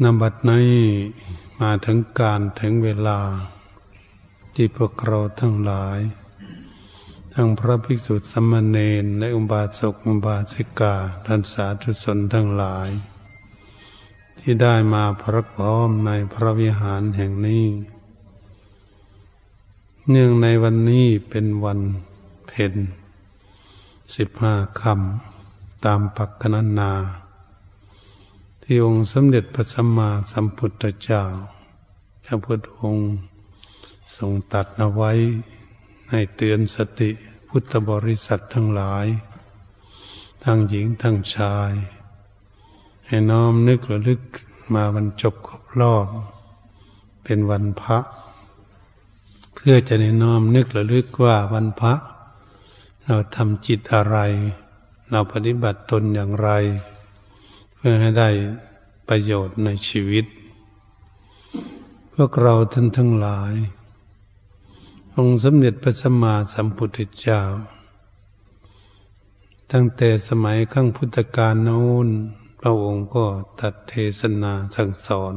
นบัดนี้มาถึงการถึงเวลาที่พวกเราทั้งหลาย ทั้งพระภิกษุสมณเณรและอุบาสกอุบาสิกาท่านสาธุชนทั้งหลาย ที่ได้มาพระพร้อมในพระวิหารแห่งนี้ เนื่องในวันนี้เป็นวันเพ็ญสิบห้าคำตามปักกนันนา ที่องค์สมเด็จพระสัมมาสัมพุทธเจ้าพระพุทธองค์ทรงตัดเอาไว้ให้เตือนสติพุทธบริษัททั้งหลาย ทั้งหญิงทั้งชาย ให้น้อมนึกระลึกมาบรรจบครบรอบ เป็นวันพระ เพื่อจะในน้อมนึกระลึกว่าวันพระ เราทำจิตอะไร เราปฏิบัติตนอย่างไร พื่อให้ได้ประโยชน์ในชีวิต พวกเราท่านทั้งหลาย องค์สมเด็จพระสัมมาสัมพุทธเจ้า ตั้งแต่สมัยขั้งพุทธกาลโน้นพระองค์ก็ตัดเทศนาสั่งสอน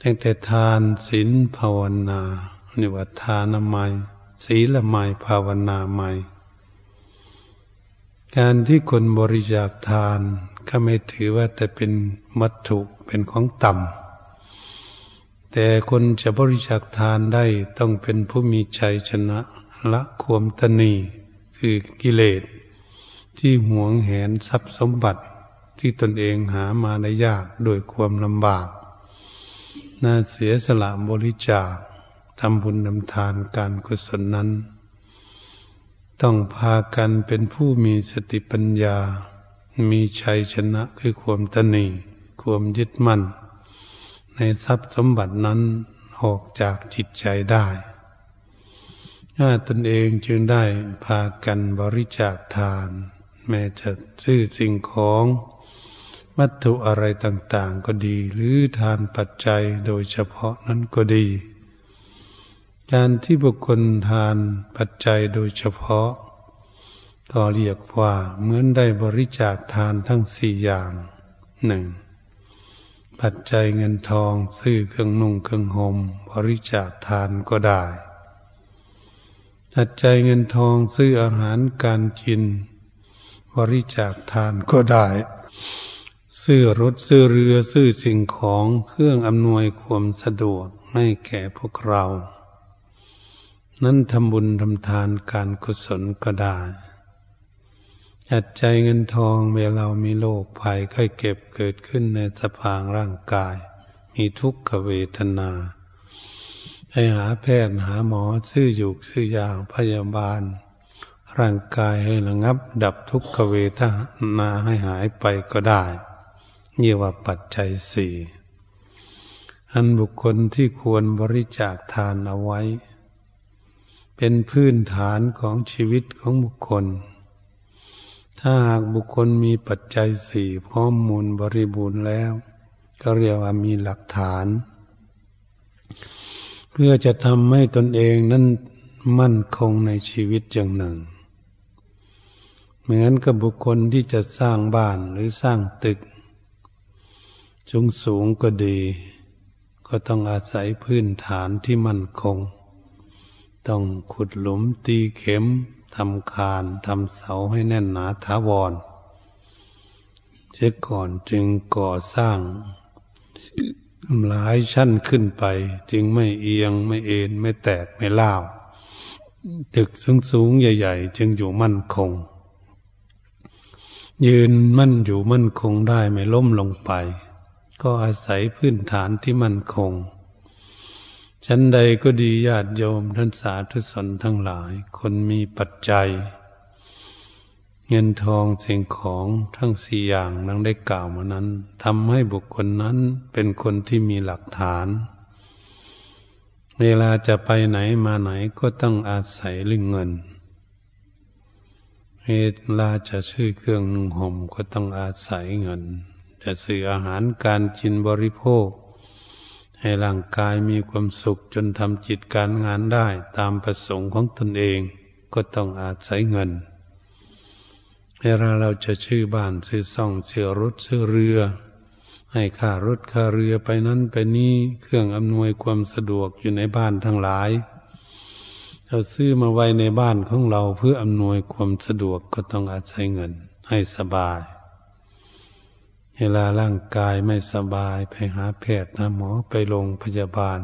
ตั้งแต่ทานศีลภาวนานิวัทานไมศีลไมภาวนาไมการที่คนบริจาคทาน ก็ไม่ถือว่าแต่เป็นวัตถุเป็นของต่ำแต่คนจะบริจาคทานได้ต้องเป็นผู้มีใจชนะละความตนีคือกิเลส ที่หวงแหนทรัพย์สมบัติที่ตนเองหามาได้ยากโดยความลำบาก น่าเสียสละบริจาคทำบุญนำทานการกุศลนั้น ต้องพากันเป็นผู้มีสติปัญญา มีชัยชนะคือความตนีความยึดมั่น ในทรัพย์สมบัตินั้นออกจากจิตใจได้ถ้าตนเองจึงได้พากันบริจาคทาน แม้จะซื้อสิ่งของวัตถุอะไรต่างๆก็ดี หรือทานปัจจัยโดยเฉพาะนั้นก็ดี การที่บุคคลทานปัจจัยโดยเฉพาะ ก็เรียกว่าเหมือนได้บริจาคทานทั้งสี่อย่างหนึ่งปัจจัยเงินทองซื้อเครื่องนุ่งเครื่องห่มบริจาคทานก็ได้ปัจจัยเงินทองซื้ออาหารการกิน บริจาคทานก็ได้ ซื้อรถซื้อเรือซื้อสิ่งของเครื่องอำนวยความสะดวกให้แก่พวกเรา นั้นทำบุญทำทานการกุศลก็ได้ จัดใจเงินทองเวลามีโรคภัยไข้เก็บเกิดขึ้นในสภางร่างกาย มีทุกขเวทนาให้หาแพทย์หาหมอซื้ออยู่ซื้อยางพยาบาล ร่างกายให้ระงับ ดับทุกขเวทนาให้หายไปก็ได้เรียกว่าปัจจัยสี่อันบุคคลที่ควรบริจาคทานเอาไว้ เป็นพื้นฐานของชีวิตของบุคคล ถ้าหากบุคคลมีปัจจัยสี่พร้อมมูลบริบูรณ์แล้ว ก็เรียกว่ามีหลักฐาน เพื่อจะทำให้ตนเองนั้นมั่นคงในชีวิตอย่างหนึ่ง เหมือนกับบุคคลที่จะสร้างบ้านหรือสร้างตึกสูงสูงก็ดี ก็ต้องอาศัยพื้นฐานที่มั่นคง ต้องขุดหลุมตีเข็ม ทำคานทำเสาให้แน่นหนาถาวรเสียก่อนจึงก่อสร้างหลายชั้นขึ้นไป จึงไม่เอียงไม่เอ็นไม่แตกไม่ล่าวตึกสูงสูงใหญ่ ๆ จึงอยู่มั่นคง ยืนมั่นอยู่มั่นคงได้ไม่ล้มลงไป ก็อาศัยพื้นฐานที่มั่นคง ชั้นใดก็ดีญาติโยมท่านสาธุชนทั้งหลาย คนมีปัจจัย เงินทองสิ่งของทั้งสี่อย่างนังได้กล่าวมานั้นทำให้บุคคลนั้นเป็นคนที่มีหลักฐาน เวลาจะไปไหนมาไหนก็ต้องอาศัยเรื่องเงินเวลาจะซื้อเครื่องนุ่งห่มก็ต้องอาศัยเงิน จะซื้ออาหารการกินบริโภค ให้ร่างกายมีความสุขจนทำจิตการงานได้ตามประสงค์ของตนเองก็ต้องอาศัยเงินเวลาเราจะชื่อบ้านซื้อซ่องซื้อรถซื้อเรือ ให้ค่ารถค่าเรือไปนั้นไปนี้เครื่องอำนวยความสะดวกอยู่ในบ้านทั้งหลาย เราซื้อมาไว้ในบ้านของเราเพื่ออำนวยความสะดวกก็ต้องอาศัยเงินให้สบาย เวลาร่างกายไม่สบายไปหาแพทย์หาหมอไปโรงพยาบาล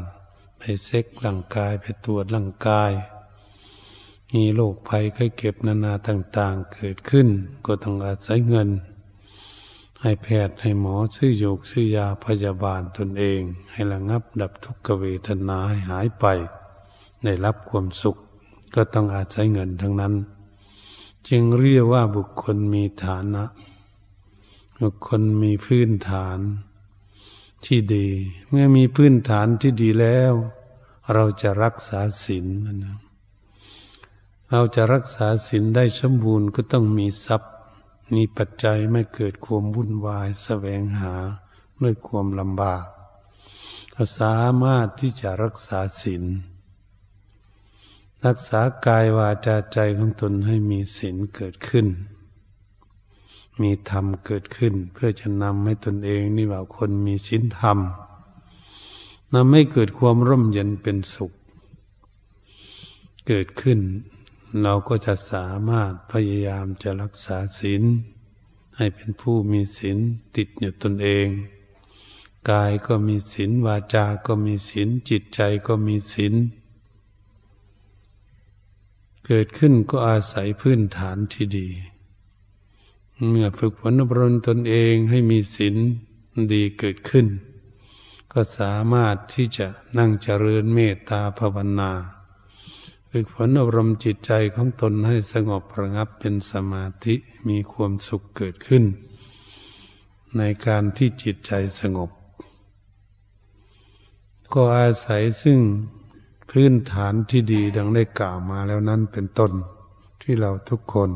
ไปเซ็กร่างกายไปตรวจร่างกาย มีโรคภัยไข้เก็บนานาต่างๆ เกิดขึ้น ก็ต้องอาศัยเงิน ให้แพทย์ให้หมอซื้อโยกซื้อยาพยาบาลตนเอง ให้ระงับดับทุกขเวทนาให้หายไป ได้รับความสุข ก็ต้องอาศัยเงินทั้งนั้น จึงเรียกว่าบุคคลมีฐานะ บุคคลมีพื้นฐานที่ดี เมื่อมีพื้นฐานที่ดีแล้ว เราจะรักษาศีลนะเราจะรักษาศีลได้สมบูรณ์ก็ต้องมีทรัพย์ มีปัจจัยไม่เกิดความวุ่นวายแสวงหาด้วยความลำบากเราสามารถที่จะรักษาศีลรักษากายวาจาใจของตนให้มีศีลเกิดขึ้น มีธรรมเกิดขึ้น เพื่อจะนำให้ตนเองนี่ว่าคนมีศีลธรรมนำให้เกิดความร่มเย็นเป็นสุข เกิดขึ้น เราก็จะสามารถพยายามจะรักษาศีลให้เป็นผู้มีศีลติดอยู่ตนเอง กายก็มีศีลวาจาก็มีศีลจิตใจก็มีศีลเกิดขึ้นก็อาศัยพื้นฐานที่ดี เมื่อฝึกฝนอบรมตนเองให้มีศีลดีเกิดขึ้น ก็สามารถที่จะนั่งเจริญเมตตาภาวนา ฝึกฝนอบรมจิตใจของตนให้สงบระงับเป็นสมาธิมีความสุขเกิดขึ้น ในการที่จิตใจสงบ ก็อาศัยซึ่งพื้นฐานที่ดีดังได้กล่าวมาแล้วนั้นเป็นต้นที่เราทุกคน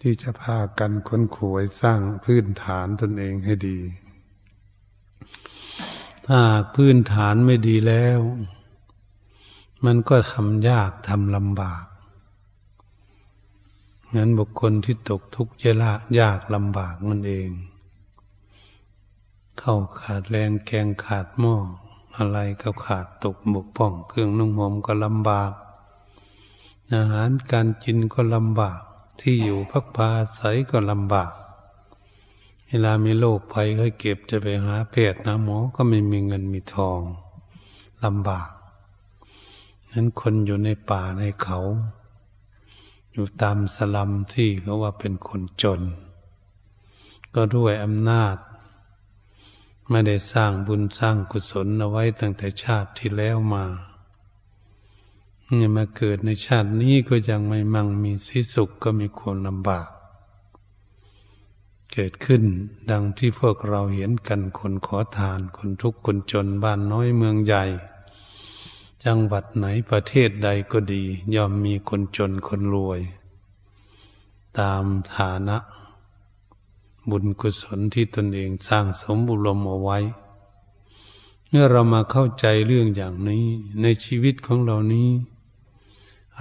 ที่จะพากันค้นขวยสร้างพื้นฐานตนเองให้ดี ถ้าพื้นฐานไม่ดีแล้ว มันก็ทำยากทำลำบากงั้นบุคคลที่ตกทุกข์ยละยากลำบากมันเอง เข้าขาดแรงแกงขาดหม้ออะไรก็ขาดตกบกป้อง เครื่องนุ่งห่มก็ลำบาก อาหารการกินก็ลำบาก ที่อยู่พักพาใสก็ลำบาก เวลามีโรคภัยให้เก็บจะไปหาแพทย์นะหมอก็ไม่มีเงินมีทองลำบากนั้นคนอยู่ในป่าในเขา อยู่ตามสลัมที่เขาว่าเป็นคนจน ก็ด้วยอำนาจ ไม่ได้สร้างบุญสร้างกุศลเอาไว้ตั้งแต่ชาติที่แล้วมา เนี่ยมาเกิดในชาตินี้ก็ยังไม่มั่งมีสิสุขก็มีความลำบาก เกิดขึ้นดังที่พวกเราเห็นกันคนขอทานคนทุกข์คนจนบ้านน้อยเมืองใหญ่ จังหวัดไหนประเทศใดก็ดี ย่อมมีคนจนคนรวย ตามฐานะ บุญกุศลที่ตนเองสร้างสมบุรมเอาไว้เมื่อเรามาเข้าใจเรื่องอย่างนี้ในชีวิตของเรานี้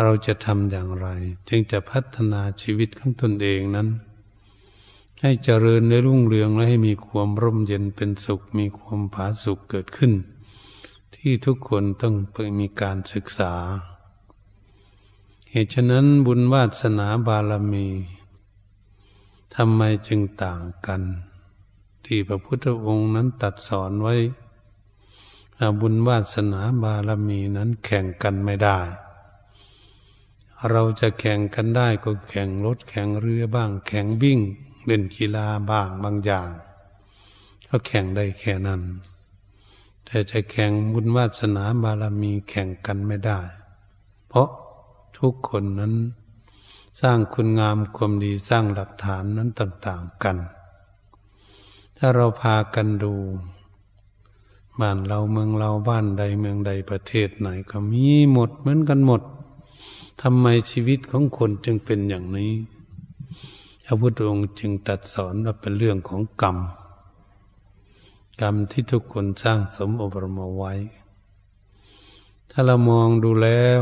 เราจะทำอย่างไร จึงจะพัฒนาชีวิตของตนเองนั้น ให้เจริญในรุ่งเรืองและให้มีความร่มเย็นเป็นสุข มีความผาสุขเกิดขึ้น ที่ทุกคนต้องไปมีการศึกษา เหตุฉะนั้นบุญวาสนาบารมีทำไมจึงต่างกัน ที่พระพุทธองค์นั้นตัดสอนไว้บุญวาสนาบารมีนั้นแข่งกันไม่ได้ เราจะแข่งกันได้ก็แข่งรถแข่งเรือบ้าง แข่งวิ่ง เล่นกีฬาบ้างบางอย่าง ก็แข่งได้แค่นั้น แต่จะแข่งบุญวาสนาบารมีแข่งกันไม่ได้ เพราะทุกคนนั้น สร้างคุณงามความดีสร้างหลักฐานนั้นต่าง ๆ กัน ถ้าเราพากันดูบ้านเราเมืองเราบ้านใดเมืองใดประเทศไหนก็มีหมดเหมือนกันหมด ทำไมชีวิตของคนจึงเป็นอย่างนี้ พระพุทธองค์จึงตัดสอนว่าเป็นเรื่องของกรรม กรรมที่ทุกคนสร้างสมอบรมไว้ ถ้าเรามองดูแล้ว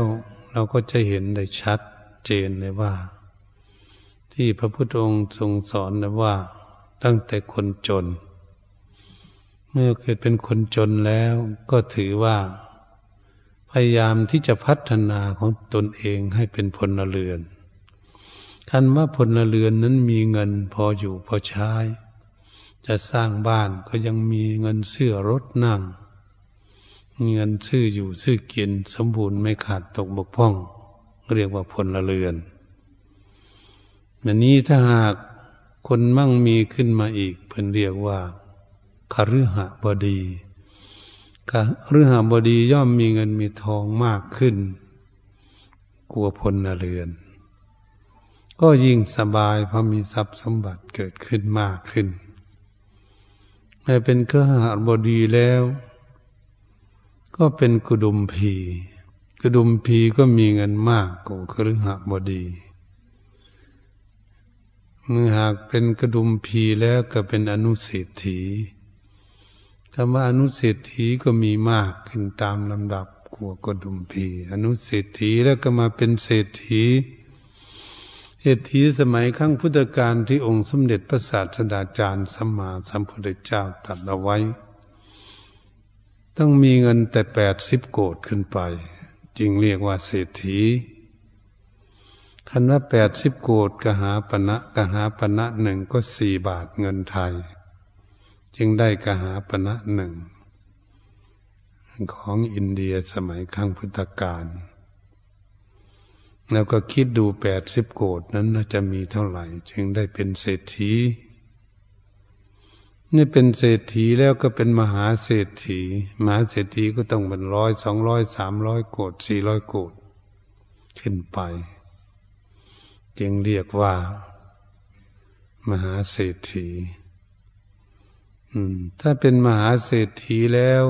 เราก็จะเห็นได้ชัดเจนเลยว่า ที่พระพุทธองค์ทรงสอนนะว่า ตั้งแต่คนจน เมื่อเกิดเป็นคนจนแล้วก็ถือว่า พยายามที่จะพัฒนาของตนเองให้เป็นพลเรือนคันว่าพลเรือนนั้นมีเงินพออยู่พอใช้ จะสร้างบ้านก็ยังมีเงินเสื้อรถนั่ง เงินซื้ออยู่ซื้อกินสมบูรณ์ไม่ขาดตกบกพร่อง เรียกว่าพลเรือนแบบนี้ถ้าหากคนมั่งมีขึ้นมาอีกเพิ่นเรียกว่าคฤหบดี คฤหบดีย่อมมีเงินมีทองมากขึ้น กลัวพลนเรือน ก็ยิ่งสบายเพราะมีทรัพย์สมบัติเกิดขึ้นมากขึ้นแม้เป็นเคหาบดีแล้ว ก็เป็นกุดุมพีกุดุมพีก็มีเงินมากกว่าคฤหบดีเมื่อหากเป็นกระดุมพีแล้วก็เป็นอนุเศรษฐี คำว่าอนุเศรษฐีก็มีมากขึ้นตามลำดับกว่ากดุมพีอนุเศรษฐีแล้วก็มาเป็นเศรษฐี เศรษฐีสมัยขั้งพุทธกาลที่องค์สมเด็จพระศาสดาจารย์สัมมาสัมพุทธเจ้าตัดเอาไว้ ต้องมีเงินแต่แปดสิบโกดขึ้นไป จึงเรียกว่าเศรษฐีคันว่าแปดสิบโกดกหาปณะกหาปณะหนึ่งก็สี่บาทเงินไทย จึงได้กหาปณะหนึ่ง ของอินเดียสมัยขั้งพุทธกาลแล้วก็คิดดูแปดสิบโกดนั้นจะมีเท่าไหร่ จึงได้เป็นเศรษฐีนี่เป็นเศรษฐีแล้วก็เป็นมหาเศรษฐี มหาเศรษฐีก็ต้องเป็นร้อยสองร้อยสามร้อยโกดสี่ร้อยโกดขึ้นไป จึงเรียกว่า มหาเศรษฐี ถ้าเป็นมหาเศรษฐีแล้ว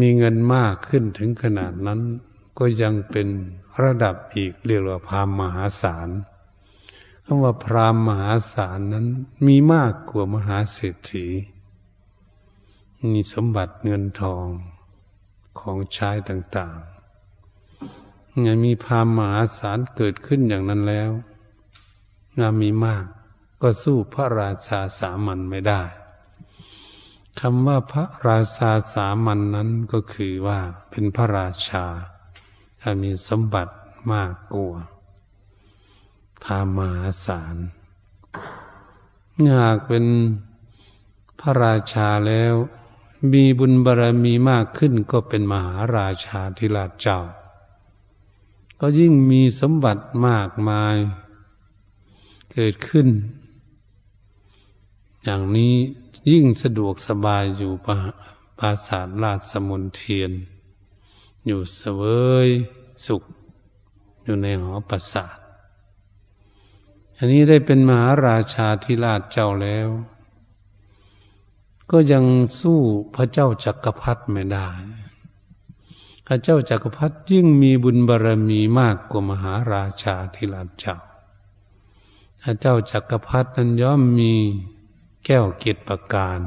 มีเงินมากขึ้นถึงขนาดนั้น ก็ยังเป็นระดับอีกเรียกว่าพรามมหาศาลคำว่าพรามมหาศาลนั้นมีมากกว่ามหาเศรษฐีมีสมบัติเงินทองของใช้ต่างๆงานมีพรามมหาศาลเกิดขึ้นอย่างนั้นแล้วงานมีมากก็สู้พระราชาสามัญไม่ได้ คำว่าพระราชาสามัญนนั้นก็คือว่าเป็นพระราชาถ้ามีสมบัติมากกว่าพามหาศาลหากเป็นพระราชาแล้ว มีบุญบารรมีมากขึ้นก็เป็นมหาราชาธิราชเจ้า ก็ยิ่งมีสมบัติมากมาย เกิดขึ้น อย่างนี้ ยิ่งสะดวกสบายอยู่ปราสาทราชสมุนเทียน อยู่เสวยสุข อยู่ในหอประสาทอันนี้ได้เป็นมหาราชาธิราชเจ้าแล้ว ก็ยังสู้พระเจ้าจักรพรรดิไม่ได้ พระเจ้าจักรพรรดิยิ่งมีบุญบารรมีมากกว่ามหาราชาธิราชเจ้าพระเจ้าจักรพรรดินั้นย่อมมี แก้วเกตประการ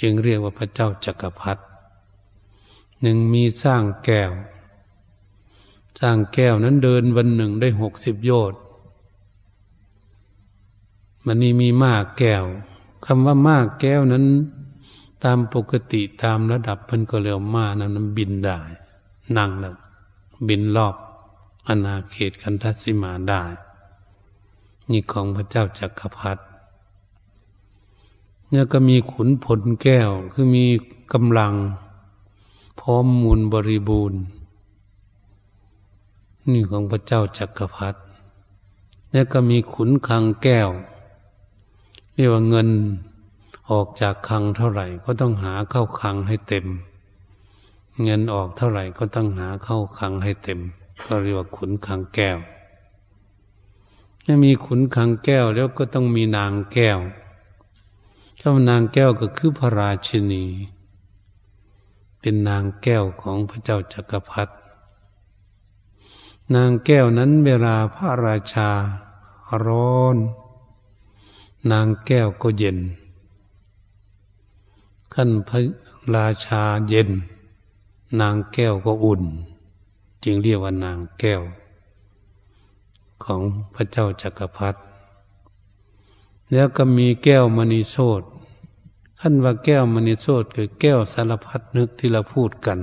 จึงเรียกว่าพระเจ้าจักรพรรดิหนึ่งมีสร้างแก้ว สร้างแก้วนั้นเดินวันหนึ่งได้หกสิบโยชน์มันนี่มีมากแก้วคำว่ามากแก้วนั้น ตามปกติตามระดับมันก็เรียกมากนั้นมันบินได้ นั่งแล้วบินรอบอนาเขตกันทัสิมาได้ นี่ของพระเจ้าจักรพรรดิ เนี่ยก็มีขุนพลแก้ว คือมีกำลัง พร้อมมูลบริบูรณ์ นี่ของพระเจ้าจักรพรรดิแล้วก็มีขุนคังแก้วเรียกว่าเงินออกจากคังเท่าไหร่ ก็ต้องหาเข้าคังให้เต็ม เงินออกเท่าไหร่ก็ต้องหาเข้าคังให้เต็ม ก็เรียกว่าขุนคังแก้วถ้ามีขุนขังแก้วแล้วก็ต้องมีนางแก้ว เจ้านางแก้วก็คือพระราชินี เป็นนางแก้วของพระเจ้าจักรพรรดินางแก้วนั้นเวลาพระราชาร้อน นางแก้วก็เย็น ขั้นพระราชาเย็น นางแก้วก็อุ่น จึงเรียกว่านางแก้ว ของพระเจ้าจักรพรรดิ แล้วก็มีแก้วมณีโสดขั้นว่าแก้วมณีโสดคือแก้วสารพัดนึกที่เราพูดกัน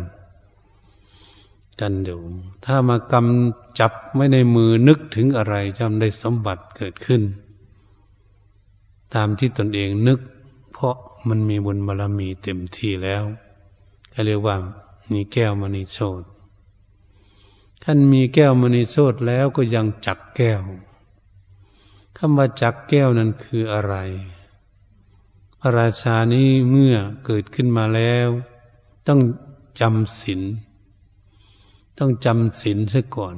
กันอยู่ ถ้ามากำจับไว้ในมือนึกถึงอะไรจำได้สมบัติเกิดขึ้น ตามที่ตนเองนึก เพราะมันมีบุญบารรมีเต็มที่แล้วก็เรียกว่ามีแก้วมณีโสดท่านมีแก้วมณีโสดแล้วก็ยังจักแก้ว คำว่าจักแก้วนั้นคืออะไร พระราชานี้เมื่อเกิดขึ้นมาแล้ว ต้องจำศีลต้องจำศีลซะก่อน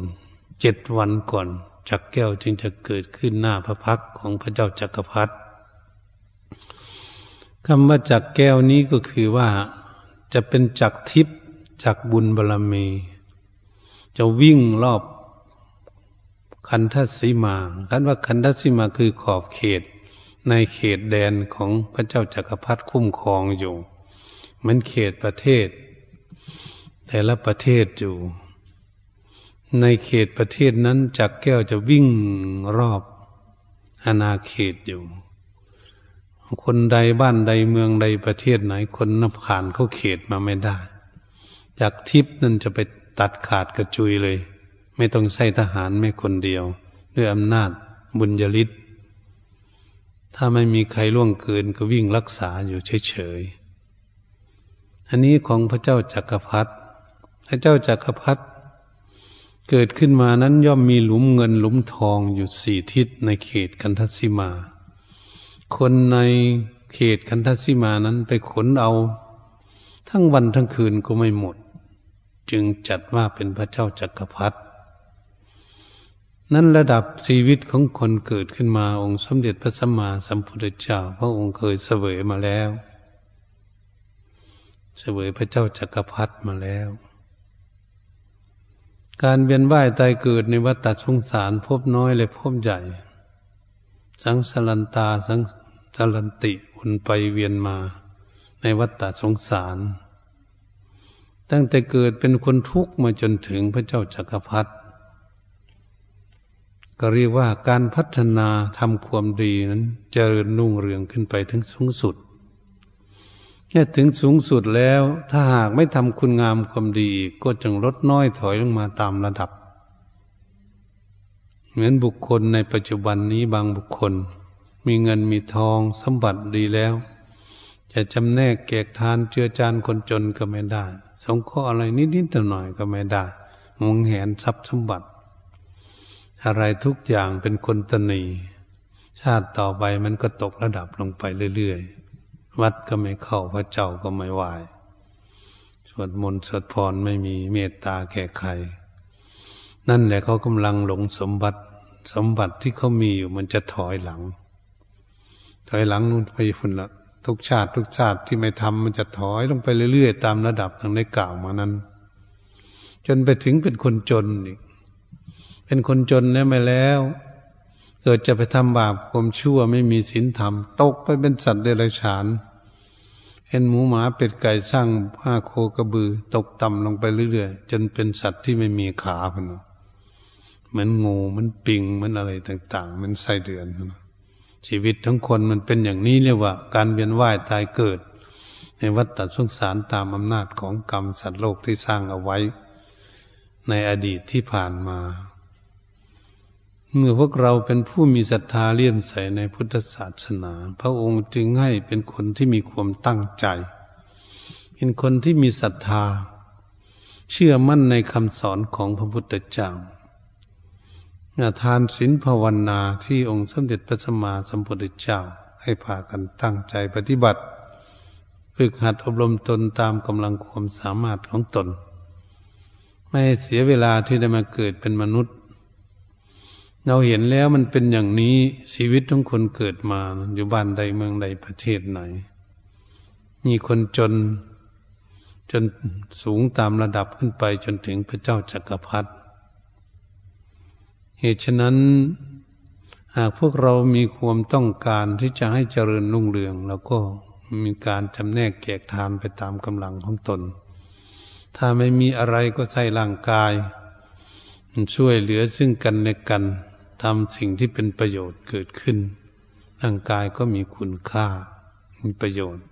เจ็ดวันก่อนจักแก้วจึงจะเกิดขึ้นหน้าพระพักของพระเจ้าจักรพรรดิคำว่าจักแก้วนี้ก็คือว่าจะเป็นจักทิพย์จักบุญบารมี จะวิ่งรอบ คันทัสีมาคันว่าคันทัสีมาคือขอบเขต ในเขตแดนของพระเจ้าจักรพรรดิคุ้มครองอยู่มือนเขตประเทศ แต่ละประเทศอยู่ ในเขตประเทศนั้นจักแก้วจะวิ่งรอบอาณาเขตอยู่ คนใดบ้านใดเมืองใดประเทศไหนคนนับผ่านเข้าเขตมาไม่ได้ จากทิพนั่นจะไปตัดขาดกระจุยเลย ไม่ต้องใช้ทหารไม่คนเดียวด้วยอำนาจบุญญาลิศถ้าไม่มีใครล่วงเกินก็วิ่งรักษาอยู่เฉยๆ อันนี้ของพระเจ้าจักรพรรดิ พระเจ้าจักรพรรดิเกิดขึ้นมานั้นย่อมมีหลุมเงินหลุมทองอยู่สี่ทิศในเขตกันทัสิมา คนในเขตกันทัสิมานั้นไปขนเอา ทั้งวันทั้งคืนก็ไม่หมด จึงจัดว่าเป็นพระเจ้าจักรพรรดิ นั้นระดับชีวิตของคนเกิดขึ้นมาองค์สมเด็จพระสัมมาสัมพุทธเจ้าพระองค์เคยเสวยมาแล้ว เสวยพระเจ้าจักรพรรดิมาแล้ว การเวียนว่ายตายเกิดในวัฏสงสารพบน้อยและพบใหญ่ สังสลันตาสังสลันติวนไปเวียนมาในวัฏสงสาร ตั้งแต่เกิดเป็นคนทุกข์มาจนถึงพระเจ้าจักรพรรดิ ก็เรียกว่าการพัฒนาทำความดีนั้นจเจริญนุ่งเรืองขึ้นไปถึงสูงสุดเมื่อถึงสูงสุดแล้ว ถ้าหากไม่ทำคุณงามความดีก็จึงลดน้อยถอยลงมาตามระดับ เหมือนบุคคลในปัจจุบันนี้บางบุคคล มีเงินมีทองสมบัติดีแล้ว จะจำแนกแกกทานเจือจานคนจนก็ไม่ได้ สงเคราะห์อะไรนิดๆหน่อยก็ไม่ได้มองเห็นทรัพย์สมบัติ อะไรทุกอย่างเป็นคนตนีชาติต่อไปมันก็ตกระดับลงไปเรื่อยๆ วัดก็ไม่เข้าพระเจ้าก็ไม่ไหวสวดมนต์สวดพรไม่มีเมตตาแก่ใคร นั่นแหละเขากำลังหลงสมบัติ สมบัติที่เขามีอยู่มันจะถอยหลัง ถอยหลังนู่นไปฝุ่นละทุกชาติทุกชาติที่ไม่ทำมันจะถอยลงไปเรื่อยๆ ตามระดับทางได้กล่าวมานั้น จนไปถึงเป็นคนจนอีก เป็นคนจนแล้วไม่แล้ว เกิดจะไปทำบาปความชั่วไม่มีศีลธรรม ตกไปเป็นสัตว์เดรัจฉานเห็นหมูหมาเป็ดไก่สร้างผ้าโคกระบือ ตกต่ำลงไปเรื่อยๆจนเป็นสัตว์ที่ไม่มีขาพนเหมือนงูมันปิงมันอะไรต่างๆ มันไส้เดือนชีวิตทั้งคนมันเป็นอย่างนี้เรียกว่า การเวียนว่ายตายเกิด ในวัฏฏสงสารตามอำนาจของกรรมสัตว์โลกที่สร้างเอาไว้ ในอดีตที่ผ่านมา เมื่อพวกเราเป็นผู้มีศรัทธาเลื่อมใสในพุทธศาสนา พระองค์จึงให้เป็นคนที่มีความตั้งใจ เป็นคนที่มีศรัทธา เชื่อมั่นในคำสอนของพระพุทธเจ้าทานศีลภาวนาที่องค์สมเด็จพระสัมมาสัมพุทธเจ้าให้พากันตั้งใจปฏิบัติ ฝึกหัดอบรมตนตามกำลังความสามารถของตน ไม่เสียเวลาที่ได้มาเกิดเป็นมนุษย์ เราเห็นแล้วมันเป็นอย่างนี้ชีวิตของคนเกิดมาอยู่บ้านใดเมืองใดประเทศไหน มีคนจน จนสูงตามระดับขึ้นไปจนถึงพระเจ้าจักรพรรดิเหตุฉะนั้นหากพวกเรามีความต้องการที่จะให้เจริญรุ่งเรือง แล้วก็มีการจำแนกแจกทานไปตามกำลังของตน ถ้าไม่มีอะไรก็ใช้ร่างกาย ช่วยเหลือซึ่งกันและกัน ทำสิ่งที่เป็นประโยชน์เกิดขึ้น ร่างกายก็มีคุณค่า มีประโยชน์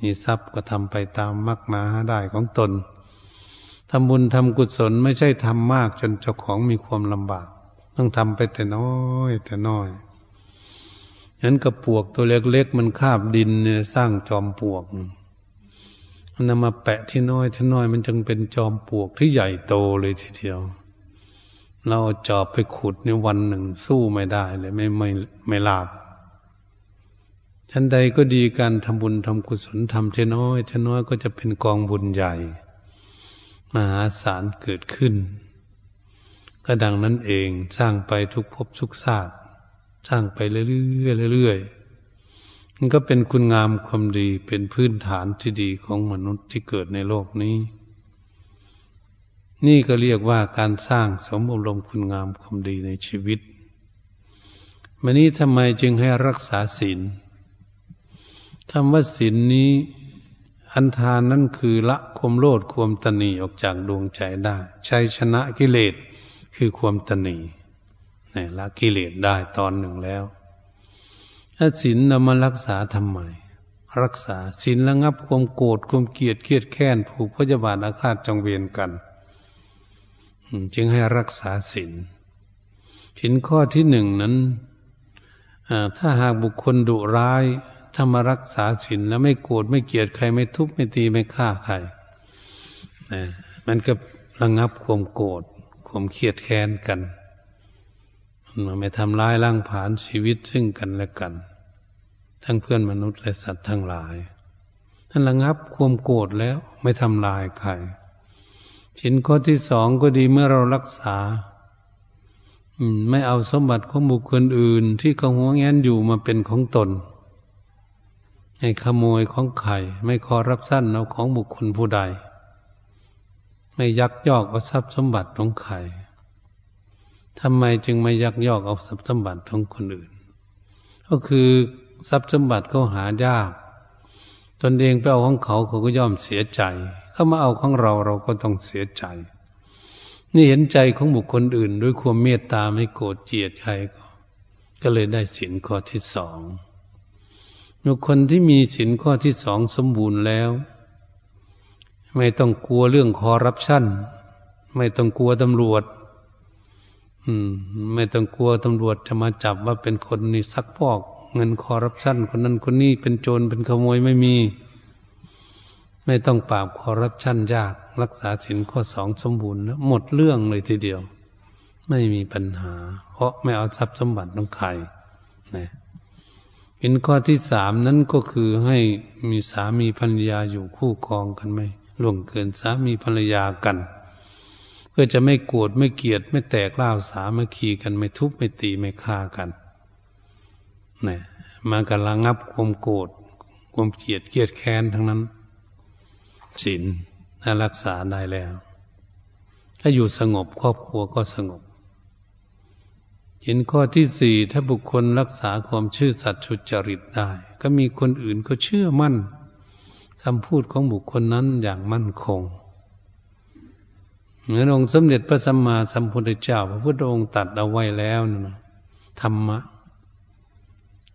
มีทรัพย์ก็ทำไปตามมรรคมาได้ของตนทำบุญทำกุศลไม่ใช่ทำมากจนเจ้าของมีความลำบาก ต้องทำไปแต่น้อยแต่น้อยฉะนั้นกระปวกตัวเล็กๆมันคาบดินเนี่ยสร้างจอมปวกมันนำมาแปะที่น้อยที่น้อยมันจึงเป็นจอมปวกที่ใหญ่โตเลยทีเดียว เราจอบไปขุดในวันหนึ่งสู้ไม่ได้เลยไม่ไม่ไม่ลาบชั้นใดก็ดีการทำบุญทำกุศลทำเทน้อยเทน้อยก็จะเป็นกองบุญใหญ่ มหาศาลเกิดขึ้น ก็ดังนั้นเองสร้างไปทุกภพทุกศาสตร์สร้างไปเรื่อยๆเรื่อยๆมันก็เป็นคุณงามความดีเป็นพื้นฐานที่ดีของมนุษย์ที่เกิดในโลกนี้ นี่ก็เรียกว่าการสร้างสมอบรมคุณงามความดีในชีวิตมันนี้ทำไมจึงให้รักษาศีลคำว่าศีลนนี้ อันทานนั่นคือละความโลดความตนีออกจากดวงใจได้ชัยชนะกิเลสคือความตนีนี่ละกิเลสได้ตอนหนึ่งแล้วถ้าศีลนำมารักษาทำไม รักษาศีลระงับความโกรธความเกลียดเกลียดแค้นผูกพยาบาทอาฆาตจองเวียนกัน จึงให้รักษาศีลศีลข้อที่หนึ่งนั้นถ้าหากบุคคลดุร้ายถ้ามารักษาศีลแล้วไม่โกรธไม่เกลียดใครไม่ทุบไม่ตีไม่ฆ่าใครมันก็ระงับความโกรธความเครียดแค้นกันมันไม่ทำร้ายร่างผานชีวิตซึ่งกันและกัน ทั้งเพื่อนมนุษย์และสัตว์ทั้งหลายท่านระงับความโกรธแล้วไม่ทำลายใคร ชิ้นข้อที่สองก็ดีเมื่อเรารักษาไม่เอาสมบัติของบุคคลอื่น ที่เขาหัวแงนอยู่มาเป็นของตนให้ขโมยของใครไม่ขอรับสั้นเอาของบุคคลผู้ใด ไม่ยักยอกเอาทรัพย์สมบัติของใครทำไมจึงไม่ยักยอกเอาทรัพย์สมบัติของคนอื่น ก็คือทรัพย์สมบัติเขาหายาก ตนเองไปเอาของเขาเขาก็ย่อมเสียใจ เขามาเอาของเราเราก็ต้องเสียใจ นี่เห็นใจของบุคคลอื่น ด้วยความเมตตาไม่โกรธเจียดใครก็ ก็เลยได้สินข้อที่สองบุคคลที่มีสินข้อที่สองสมบูรณ์แล้ว ไม่ต้องกลัวเรื่องคอร์รัปชันไม่ต้องกลัวตำรวจ อืม ไม่ต้องกลัวตำรวจจะมาจับว่าเป็นคนนี่ซักพอก เงินคอร์รัปชันคนนั้นคนนี้เป็นโจรเป็นขโมยไม่มี ไม่ต้องปราบคอรัปชันยาก รักษาสินข้อสองสมบูรณ์แล้วหมดเรื่องเลยทีเดียว ไม่มีปัญหา เพราะไม่เอาทรัพย์สมบัติของใครนะสินข้อที่สามนั้นก็คือให้มีสามีภรรยาอยู่คู่ครองกันไหมล่วงเกินสามีภรรยากัน เพื่อจะไม่โกรธไม่เกลียด ไม่แตกเล่าสามัคคีกันไม่ทุบไม่ตีไม่ฆ่ากันนะมากันระงับความโกรธความเกลียดเกลียดแค้นทั้งนั้น ศีลถ้ารักษาได้แล้ว ถ้าอยู่สงบครอบครัวก็สงบเห็นข้อที่สี่ถ้าบุคคลรักษาความชื่อสัตย์ชุจริตได้ ก็มีคนอื่นก็เชื่อมั่นคำพูดของบุคคลนั้นอย่างมั่นคงเหมือนองค์สมเด็จพระสัมมาสัมพุทธเจ้า พระพุทธองค์ตัดเอาไว้แล้วนะธรรมะ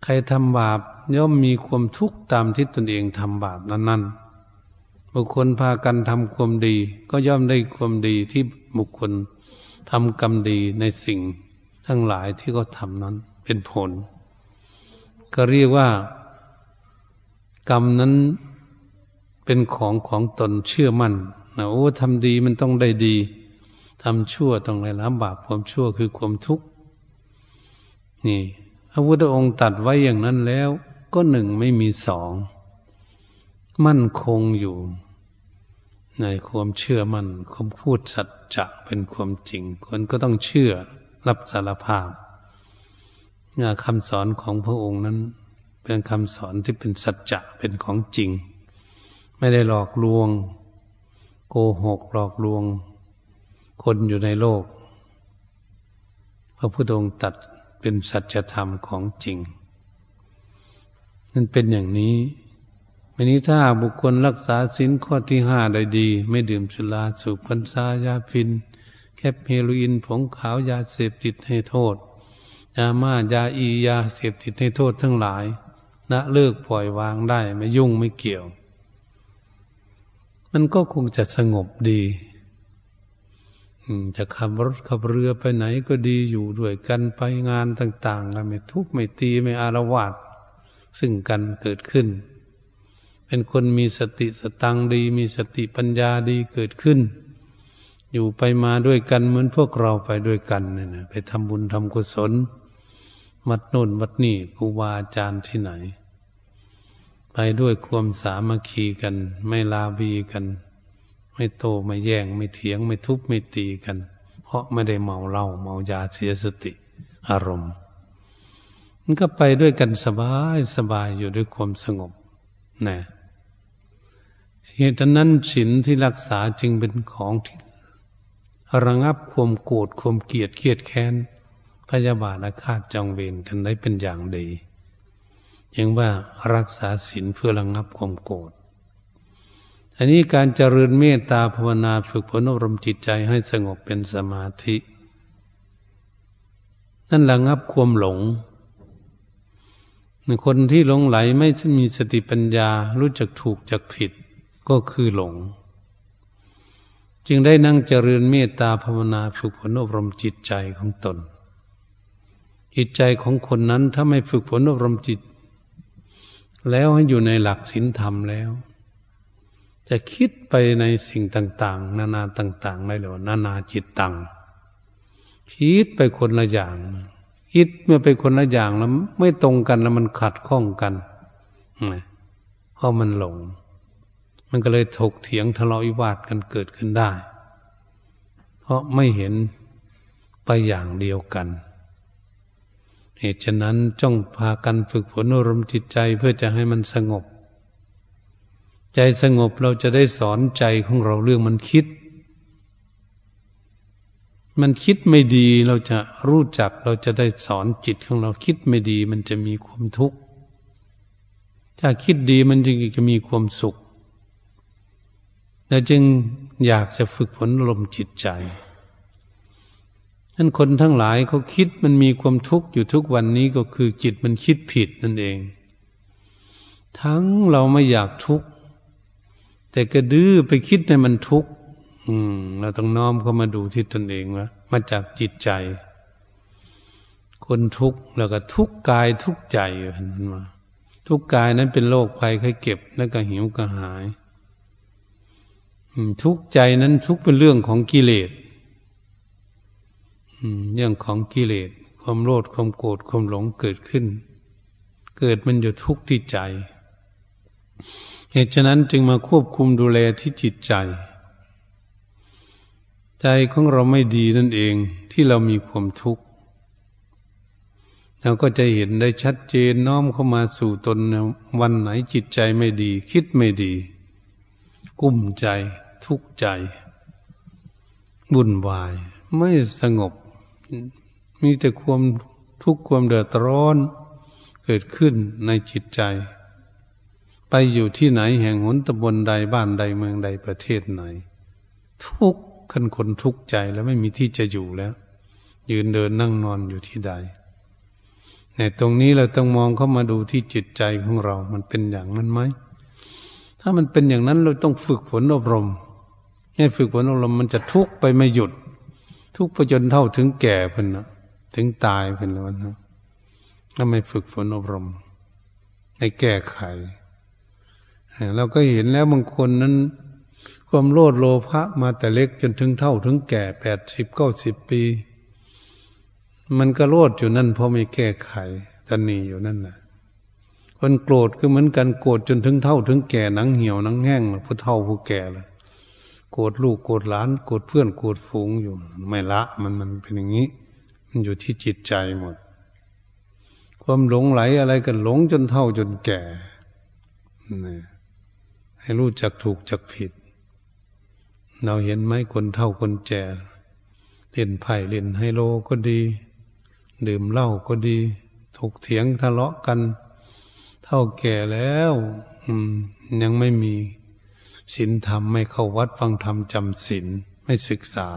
ใครทำบาปย่อมมีความทุกข์ตามที่ตนเองทำบาปนั้นๆ บุคคลพากันทำความดี ก็ย่อมได้ความดีที่บุคคลทำกรรมดีในสิ่งทั้งหลายที่เขาทำนั้นเป็นผล ก็เรียกว่า กรรมนั้นเป็นของของตนเชื่อมั่นนะโอ้ทำดีมันต้องได้ดีทำชั่วต้องได้รับบาปความชั่วคือความทุกข์นี่พระพุทธองค์ตัดไว้อย่างนั้นแล้ว ก็หนึ่งไม่มีสอง มั่นคงอยู่ ในความเชื่อมัน่นความพูดสัจจะเป็นความจริง คนก็ต้องเชื่อรับสารภาพาคำสอนของพระองค์นั้น เป็นคำสอนที่เป็นสัจจะเป็นของจริง ไม่ได้หลอกลวง โกหกหลอกลวง คนอยู่ในโลก พระพุทธองค์ตัดเป็นสัจธรรมของจริงนั่นเป็นอย่างนี้ วันนี้ถ้าบุคคลรักษาสินข้อที่ห้าได้ดี ไม่ดื่มสุราสูบพันซายาพิน แคปเฮโรอีนผงขาวยาเสพติดให้โทษ ยามายาอียาเสพติดให้โทษทั้งหลายละเลิกปล่อยวางได้ไม่ยุ่งไม่เกี่ยว มันก็คงจะสงบดีจะขับรถขับเรือไปไหนก็ดีอยู่ด้วยกันไปงานต่างๆกันไม่ทุกข์ไม่ตีไม่อารวาสซึ่งกันเกิดขึ้น เป็นคนมีสติสตังดี มีสติปัญญาดีเกิดขึ้น อยู่ไปมาด้วยกันเหมือนพวกเราไปด้วยกันเนี่ยนะไปทำบุญทำกุศลมัดโน่นมัดนี่ครูบาอาจารย์ที่ไหน ไปด้วยความสามัคคีกัน ไม่ลาบีกัน ไม่โตไม่แย่งไม่เถียงไม่ทุบไม่ตีกัน เพราะไม่ได้เมาเหล้าเมายาเสียสติ อารมณ์ มันก็ไปด้วยกันสบายสบายอยู่ด้วยความสงบนะ เหตุนั้นศีลที่รักษาจึงเป็นของที่ระงับความโกรธความเกลียดเกลียดแค้นพยาบาทอาฆาตจองเวรกันได้เป็นอย่างดียังว่ารักษาศีลเพื่อระงับความโกรธอันนี้การเจริญเมตตาภาวนาฝึกฝนอบรมจิตใจให้สงบเป็นสมาธิ นั่นระงับความหลงคนที่หลงไหลไม่มีสติปัญญารู้จักถูกจักผิด ก็คือหลง จึงได้นั่งเจริญเมตตาภาวนาฝึกฝนอบรมจิตใจของตน จิตใจของคนนั้นถ้าไม่ฝึกฝนอบรมจิต แล้วให้อยู่ในหลักศีลธรรมแล้ว จะคิดไปในสิ่งต่าง ๆ นานาต่างๆได้หรือนานาจิตตังคิดไปคนละอย่างคิดเมื่อไปคนละอย่างแล้วไม่ตรงกันแล้วมันขัดข้องกันเพราะมันหลง มันก็เลยถกเถียงทะเลาะวิวาทกันเกิดขึ้นได้ เพราะไม่เห็นไปอย่างเดียวกัน เหตุฉะนั้นจ้องพากันฝึกฝนอารมณ์จิตใจเพื่อจะให้มันสงบ ใจสงบเราจะได้สอนใจของเราเรื่องมันคิด มันคิดไม่ดีเราจะรู้จักเราจะได้สอนจิตของเราคิดไม่ดีมันจะมีความทุกข์ถ้าคิดดีมันจึงจะมีความสุข และจึงอยากจะฝึกฝนลมจิตใจนั้นคนทั้งหลายเขาคิดมันมีความทุกข์อยู่ทุกวันนี้ก็คือจิตมันคิดผิดนั่นเอง ทั้งเราไม่อยากทุกข์แต่ก็ดื้อไปคิดในมันทุกข์เราต้องน้อมเข้ามาดูที่ตนเองว่ามาจากจิตใจ คนทุกข์แล้วก็ทุกข์กายทุกข์ใจเห็นมาทุกข์กายนั้นเป็นโรคภัยไข้เก็บแล้วก็หิวกระหาย ทุกใจนั้นทุกเป็นเรื่องของกิเลสเรื่องของกิเลสความโลภความโกรธความหลงเกิดขึ้น เกิดมันอยู่ทุกข์ที่ใจ เหตุฉะนั้นจึงมาควบคุมดูแลที่จิตใจ ใจของเราไม่ดีนั่นเองที่เรามีความทุกข์เราก็จะเห็นได้ชัดเจนน้อมเข้ามาสู่ตนวันไหนจิตใจไม่ดี คิดไม่ดี กุ้มใจ ทุกข์ใจบุ่นวาย ไม่สงบ มีแต่ความทุกข์ความเดือดร้อน เกิดขึ้นในจิตใจ ไปอยู่ที่ไหนแห่งหนตำบลใดบ้านใดเมืองใดประเทศไหน ทุกขันคนทุกข์ใจแล้วไม่มีที่จะอยู่แล้ว ยืนเดินนั่งนอนอยู่ที่ใดในตรงนี้เราต้องมองเข้ามาดูที่จิตใจของเรา มันเป็นอย่างนั้นไหม ถ้ามันเป็นอย่างนั้นเราต้องฝึกฝนอบรม ให้ฝึกฝนอบรมมันจะทุกข์ไปไม่หยุด ทุกข์ไปจนเท่าถึงแก่เพิ่นนะถึงตายเพิ่นแล้วนะถ้าไม่ฝึกฝนอบรมให้แก้ไขเราก็เห็นแล้วบางคนนั้น ความโลดโลภะมาแต่เล็กจนถึงเท่าถึงแก่แปดสิบเก้าสิบปี มันก็โลดอยู่นั่นเพราะไม่แก้ไขตันนีอยู่นั่นแหละ คนโกรธก็เหมือนกันโกรธจนถึงเท่าถึงแก่หนังเหี่ยวหนังแห้งผู้เท่าผู้แก่เลยโกรธลูกโกรธหลานโกรธเพื่อนโกรธฝูงอยู่ ไม่ละมันมันเป็นอย่างนี้ มันอยู่ที่จิตใจหมด ความหลงไหลอะไรกันหลงจนเท่าจนแก่นี่ให้รู้จักถูกจักผิด เราเห็นไหมคนเท่าคนแก่เล่นไพ่เล่นไฮโลก็ดี ดื่มเหล้าก็ดีถกเถียงทะเลาะกัน ท่าแก่แล้วยังไม่มีศีลธรรมไม่เข้าวัดฟังธรรมจำศีลไม่ศึกษา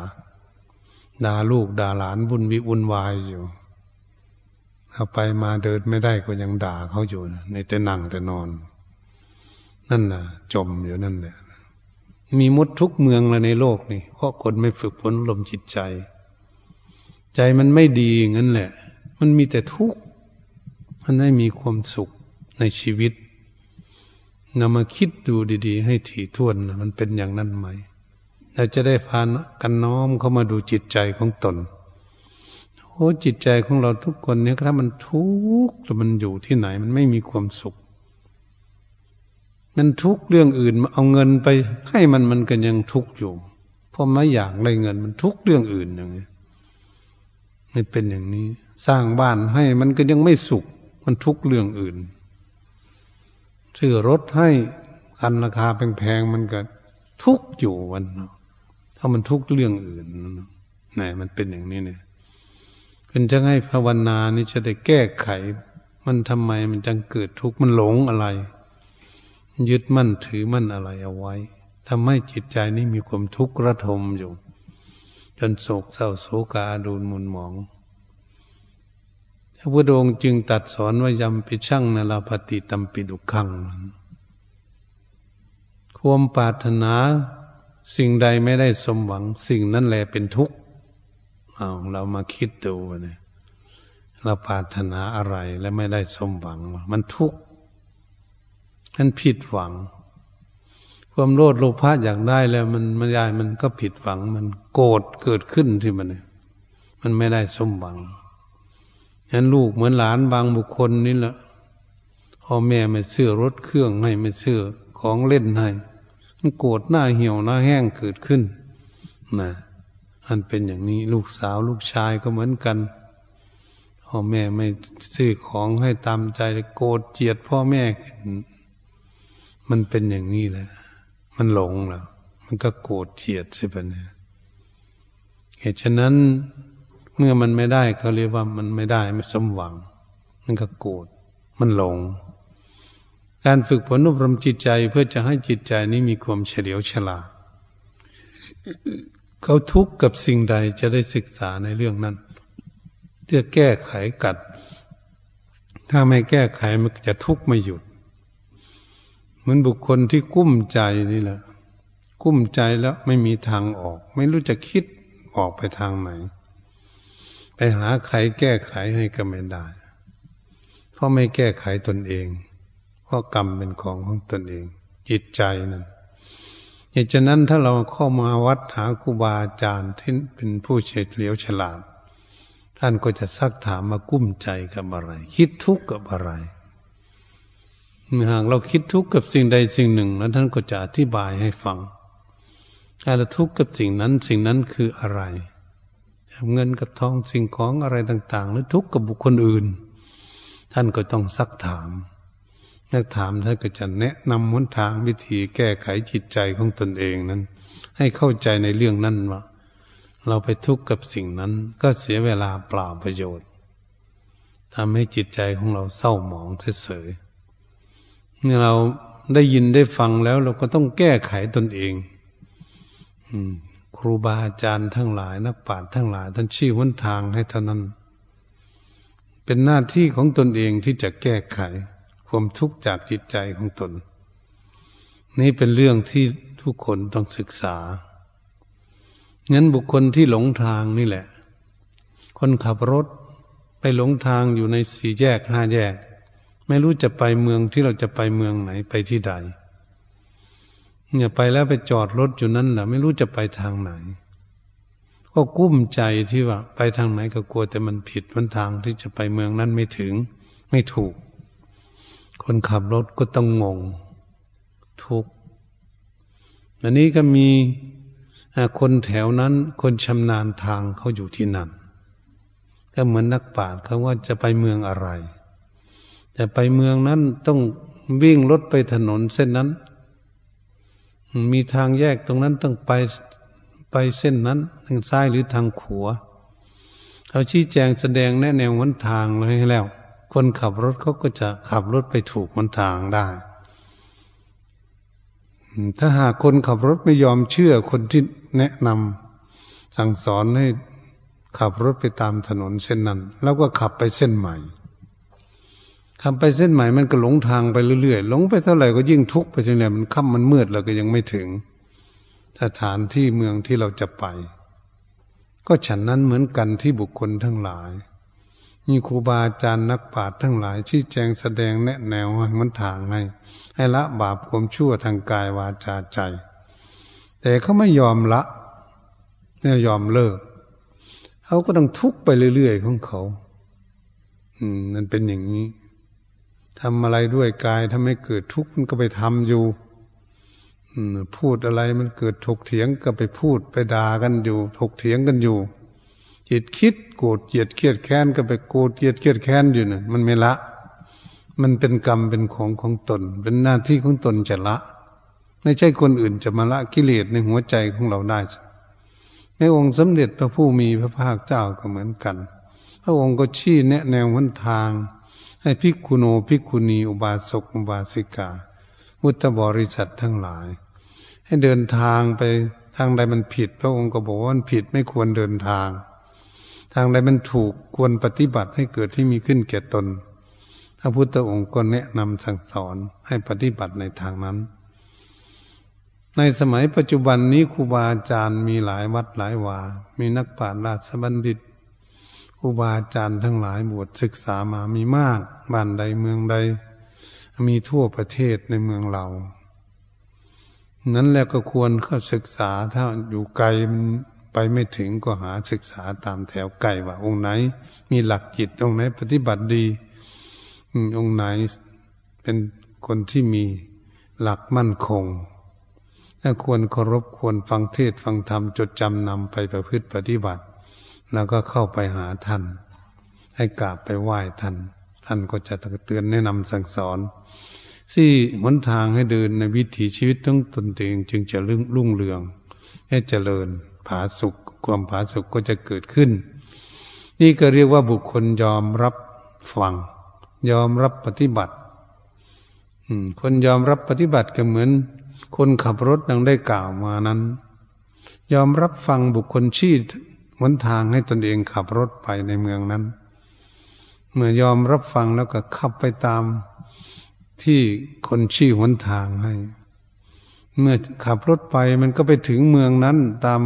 ด่าลูกด่าหลานบุญวิวุ่นวายอยู่เอาไปมาเดินไม่ได้ก็ยังด่าเขาอยู่ในแต่นั่งแต่นอน นั่นน่ะ จมอยู่นั่นแหละมีมดทุกเมืองเลยในโลกนี่เพราะคนไม่ฝึกฝนลมจิตใจ ใจมันไม่ดีงั้นแหละ มันมีแต่ทุกข์มันไม่มีความสุข ในชีวิตนำมาคิดดูดี ๆ ให้ถี่ถ้วนมันเป็นอย่างนั้นไหมเราจะได้พานกันน้อมเข้ามาดูจิตใจของตนโอ้จิตใจของเราทุกคนเนี่ยถ้ามันทุกข์แล้วมันอยู่ที่ไหน มันไม่มีความสุข มันทุกข์เรื่องอื่นเอาเงินไปให้มันมันก็ยังทุกข์อยู่ เพราะไม่อยากได้เงินมันทุกข์เรื่องอื่นอย่างนี้นี่เป็นอย่างนี้ สร้างบ้านให้มันก็ยังไม่สุข มันทุกข์เรื่องอื่น ซื้อรถให้คันราคาแพงๆมันก็ทุกอยู่วันถ้ามันทุกเรื่องอื่นไหนมันเป็นอย่างนี้เนี่ยเป็นจะให้ภาวนานี่จะได้แก้ไข มันทำไมมันจังเกิดทุกข์มันหลงอะไร ยึดมั่นถือมั่นอะไรเอาไว้ทำให้จิตใจนี้มีความทุกข์ระทมอยู่ จนโศกเศร้าโศกาดูนมุนหมอง ระพุทธองค์จึงตัดสอนว่ายำปิช่างนลาปฏิตัมปิดุขัง ความปรารถนาสิ่งใดไม่ได้สมหวัง สิ่งนั้นแหละเป็นทุกข์เอาเรามาคิดดูเนี่ยเราปรารถนาอะไรและไม่ได้สมหวัง มันทุกข์มันผิดหวัง ความโลดโลภะอยากได้แล้ว มันมันยายมันก็ผิดหวัง มันโกรธเกิดขึ้นที่มัน มันไม่ได้สมหวัง ฉันลูกเหมือนหลานบางบุคคลนี่แหละพ่อแม่ไม่เสื้อรถเครื่องให้ไม่เสื้อของเล่นให้มันโกรธหน้าเหี่ยวหน้าแห้งเกิดขึ้นนะอันเป็นอย่างนี้ลูกสาวลูกชายก็เหมือนกันพ่อแม่ไม่ซื้อของให้ตามใจโกรธเจียดพ่อแม่ขึ้นมันเป็นอย่างนี้แหละ มันหลงแล้วมันก็โกรธเจียดใช่ปะเนี่ยเหตุฉะนั้น เมื่อมันไม่ได้เขาเรียกว่ามันไม่ได้ไม่สมหวัง มันก็โกรธมันหลง การฝึกฝนอบรมจิตใจเพื่อจะให้จิตใจนี้มีความเฉลียวฉลาด เขาทุกข์กับสิ่งใดจะได้ศึกษาในเรื่องนั้นเพื่อแก้ไขกัด ถ้าไม่แก้ไขมันจะทุกข์ไม่หยุด เหมือนบุคคลที่กุ้มใจนี่แหละ กุ้มใจแล้วไม่มีทางออก ไม่รู้จะคิดออกไปทางไหน ไปหาใครแก้ไขให้ก็ไม่ได้ เพราะไม่แก้ไขตนเอง เพราะกรรมเป็นของของตนเอง จิตใจนั่นเหตุฉะนั้นถ้าเราเข้ามาวัดหาครูบาอาจารย์ที่เป็นผู้เฉลียวฉลาด ท่านก็จะซักถามมากุ้มใจกับอะไร คิดทุกข์กับอะไรเมื่อหากเราคิดทุกข์กับสิ่งใดสิ่งหนึ่ง แล้วท่านก็จะอธิบายให้ฟังถ้าเราทุกข์กับสิ่งนั้นสิ่งนั้นคืออะไร เงินกับทองสิ่งของอะไรต่าง ๆ หรือทุกข์กับบุคคลอื่น ท่านก็ต้องซักถามนักถามท่านก็จะแนะนำหนทางวิธีแก้ไขจิตใจของตนเองนั้น ให้เข้าใจในเรื่องนั้นว่าเราไปทุกข์กับสิ่งนั้นก็เสียเวลาเปล่าประโยชน์ทำให้จิตใจของเราเศร้าหมองเฉยๆเมื่อเราได้ยินได้ฟังแล้วเราก็ต้องแก้ไขตนเองอืม รูบาอาจารย์ทั้งหลายนักปราชญ์ทั้งหลาย ท่านชี้วนทางให้เท่านั้น เป็นหน้าที่ของตนเองที่จะแก้ไข ความทุกข์จากจิตใจของตน นี่เป็นเรื่องที่ทุกคนต้องศึกษางั้นบุคคลที่หลงทางนี่แหละ คนขับรถไปหลงทางอยู่ในสี่แยกห้าแยก ไม่รู้จะไปเมืองที่เราจะไปเมืองไหนไปที่ใด เนี่ยไปแล้วไปจอดรถอยู่นั่นแหละไม่รู้จะไปทางไหน ก็กุ้มใจที่ว่า ไปทางไหนก็กลัวแต่มันผิดมันทางที่จะไปเมืองนั้นไม่ถึง ไม่ถูก คนขับรถก็ต้องงง ทุกอันนี้ก็มีคนแถวนั้น คนชำนาญทางเขาอยู่ที่นั่น ก็เหมือนนักปราชญ์เขาว่าจะไปเมืองอะไรแต่ไปเมืองนั้นต้องวิ่งรถไปถนนเส้นนั้น มีทางแยกตรงนั้นต้องไปไปเส้นนั้น ทางซ้ายหรือทางขวาเขาชี้แจงแสดงแนะแนววันทางเลยให้แล้ว คนขับรถเขาก็จะขับรถไปถูกวันทางได้ ถ้าหากคนขับรถไม่ยอมเชื่อคนที่แนะนำสั่งสอนให้ขับรถไปตามถนนเส้นนั้น แล้วก็ขับไปเส้นใหม่ ขับไปเส้นใหม่มันก็หลงทางไปเรื่อยๆหลงไปเท่าไหร่ก็ยิ่งทุกข์ไปจนเนี่ยมันค่ำมันมืดแล้วก็ยังไม่ถึงสถานที่เมืองที่เราจะไป ก็ฉันนั้นเหมือนกันที่บุคคลทั้งหลายมีครูบาอาจารย์นักปราชญ์ทั้งหลายชี้แจงแสดงแนะแนวให้มันทางให้ให้ละบาปความชั่วทางกายวาจาใจ แต่เขาไม่ยอมละไม่ยอมเลิกเขาก็ต้องทุกข์ไปเรื่อยๆของเขา อืมมันเป็นอย่างนี้ ทำอะไรด้วยกายทำให้เกิดทุกข์มันก็ไปทำอยู่พูดอะไรมันเกิดถกเถียงก็ไปพูดไปด่ากันอยู่ ถกเถียงกันอยู่ จิตคิดโกรธเกลียดเกลียดแค้นก็ไปโกรธเกลียดเกลียดแค้นอยู่น่ะมันไม่ละ มันเป็นกรรมเป็นของของตน เป็นหน้าที่ของตนจะละ ไม่ใช่คนอื่นจะมาละกิเลสในหัวใจของเราได้ในองค์สมเด็จพระผู้มีพระภาคเจ้าก็เหมือนกัน พระองค์ก็ชี้แนะแนวหนทาง ให้พิกุโนพิกุณีอุบาสกอุบาสิกามุตบริษัททั้งหลาย ให้เดินทางไปทางใดมันผิด พระองค์ก็บอกว่ามันผิดไม่ควรเดินทาง ทางใดมันถูกควรปฏิบัติให้เกิดที่มีขึ้นแก่ตน พระพุทธองค์ก็แนะนำสั่งสอนให้ปฏิบัติในทางนั้น ในสมัยปัจจุบันนี้ครูบาอาจารย์มีหลายวัดหลายวา มีนักปราชญ์ราชบัณฑิต รูบาอาจารย์ทั้งหลายบวชศึกษามามีมากบ้านใดเมืองใด มีทั่วประเทศในเมืองเรา นั้นแล้วก็ควรเข้าศึกษาถ้าอยู่ไกลไปไม่ถึงก็หาศึกษาตามแถวไกลว่าองค์ไหน มีหลักจิตองค์ไหนปฏิบัติดีองค์ไหนเป็นคนที่มีหลักมั่นคงถ้าควรเคารพควรฟังเทศฟังธรรมจดจำนำไปประพฤติปฏิบัติ แล้วก็เข้าไปหาท่าน ให้กราบไปไหว้ท่าน ท่านก็จะเตือนแนะนำสั่งสอนสี่หนทางให้เดินในวิถีชีวิตต้องตนเองจึงจะรุ่งรุ่งเรือง ให้เจริญผาสุขความผาสุขก็จะเกิดขึ้น นี่ก็เรียกว่าบุคคลยอมรับฟัง ยอมรับปฏิบัติคนยอมรับปฏิบัติก็เหมือน คนขับรถดังได้กล่าวมานั้น ยอมรับฟังบุคคลชี้ หนทางให้ตนเองขับรถไปในเมืองนั้น เมื่อยอมรับฟังแล้วก็ขับไปตามที่คนชี้หนทางให้ เมื่อขับรถไปมันก็ไปถึงเมืองนั้นตาม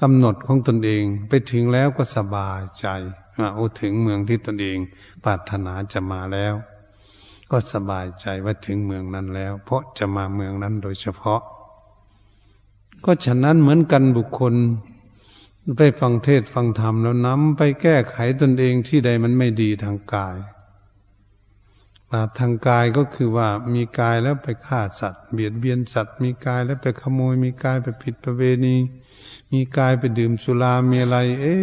กำหนดของตนเอง ไปถึงแล้วก็สบายใจโอ้ถึงเมืองที่ตนเองปรารถนาจะมาแล้ว ก็สบายใจว่าถึงเมืองนั้นแล้ว เพราะจะมาเมืองนั้นโดยเฉพาะ ก็ฉะนั้นเหมือนกันบุคคล ไปฟังเทศฟังธรรมแล้วนำไปแก้ไขตนเองที่ใดมันไม่ดีทางกายบาปทางกายก็คือว่ามีกายแล้วไปฆ่าสัตว์ เบียดเบียนสัตว์ มีกายแล้วไปขโมย มีกายไปผิดประเวณี มีกายไปดื่มสุรามีอะไร เอ๊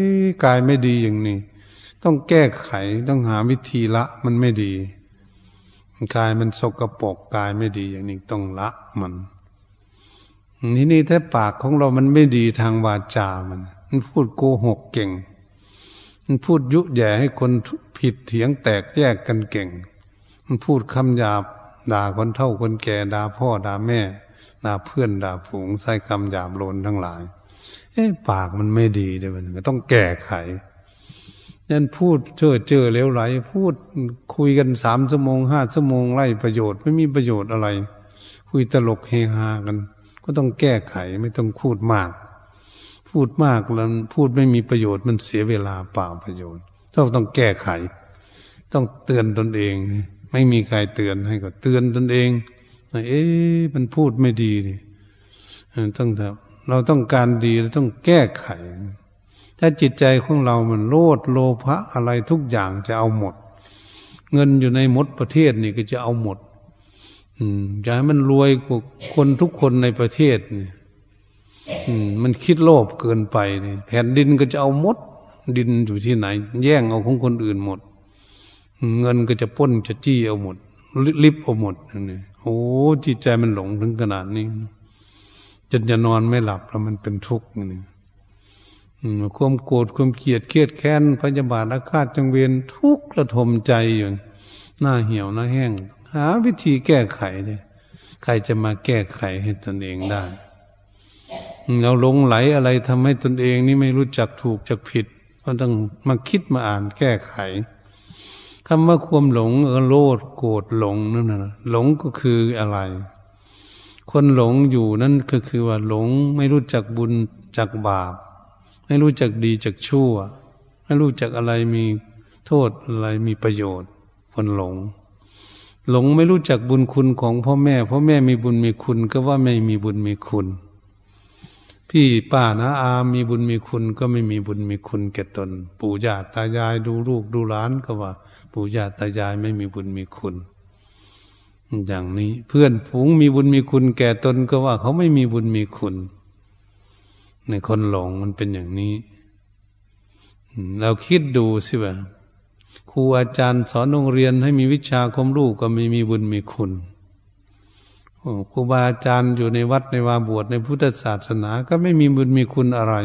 กายไม่ดีอย่างนี้ ต้องแก้ไขต้องหาวิธีละมันไม่ดี กายมันสกรปรกกายไม่ดีอย่างนี้ต้องละมันนี่นี่ถ้าปากของเรามันไม่ดีทางวาจามัน มันพูดโกหกเก่ง มันพูดยุแย่ให้คนผิดเถียงแตกแยกกันเก่ง มันพูดคำหยาบ ด่าคนเท่าคนแก่ด่าพ่อด่าแม่ด่าเพื่อนด่าฝูงใส่คำหยาบโลนทั้งหลาย เอ๊ะปากมันไม่ดีเลยมันต้องแก้ไขยันพูดเจอเจอเลวไหล พูดคุยกันสามชั่วโมงห้าชั่วโมงไล่ประโยชน์ไม่มีประโยชน์อะไร คุยตลกเฮฮากัน ก็ต้องแก้ไขไม่ต้องพูดมาก พูดมากแล้วพูดไม่มีประโยชน์มันเสียเวลาเปล่าประโยชน์ต้องต้องแก้ไข ต้องเตือนตนเอง ไม่มีใครเตือนให้ก็เตือนตนเองเอ๊ะมันพูดไม่ดีนี่ต้องเราต้องการดีเราต้องแก้ไข ถ้าจิตใจของเรามันโลดโลภะอะไรทุกอย่างจะเอาหมด เงินอยู่ในมดประเทศนี่ก็จะเอาหมด อืมจะให้มันรวยกว่าคนทุกคนในประเทศนี่อื มันคิดโลภเกินไปนี่แผ่นดินก็จะเอาหมด ดินอยู่ที่ไหน แย่งเอาของคนอื่นหมด เงินก็จะป้นจะจี้เอาหมดลิบเอาหมดนี่โอ้จิตใจมันหลงถึงขนาดนี้จนจะนอนไม่หลับแล้วมันเป็นทุกข์นี่ความโกรธความเกลียดเครียดแค้นพยาบาทอาฆาตจังเวียนทุกข์ระทมใจอยู่หน้าเหี่ยวหน้าแห้ง หาวิธีแก้ไขเลยใครจะมาแก้ไขให้ตนเองได้ เราหลงไหลอะไรทำให้ตนเองนี่ไม่รู้จักถูกจักผิดก็ต้องมาคิดมาอ่านแก้ไขคำว่าความหลงเออโลดโกรธหลงนั่นนะหลงก็คืออะไร คนหลงอยู่นั่นก็คือว่าหลงไม่รู้จักบุญจักบาป ไม่รู้จักดีจักชั่ว ไม่รู้จักอะไรมีโทษอะไรมีประโยชน์ คนหลง หลงไม่รู้จักบุญคุณของพ่อแม่พ่อแม่มีบุญมีคุณก็ว่าไม่มีบุญมีคุณ พี่ป้านะอามีบุญมีคุณก็ไม่มีบุญมีคุณแก่ตน ปู่ย่าตายายดูลูกดูหลานก็ว่า ปู่ย่าตายายไม่มีบุญมีคุณ อย่างนี้เพื่อนฝูงมีบุญมีคุณแก่ตนก็ว่า เขาไม่มีบุญมีคุณในคนหลงมันเป็นอย่างนี้ เราคิดดูสิว่าครูอาจารย์สอนโรงเรียนให้มีวิชาความรู้ก็ไม่มีบุญมีคุณ ครูบาอาจารย์อยู่ในวัดในวาบวชในพุทธศาสนา ก็ไม่มีบุญมีคุณอะไร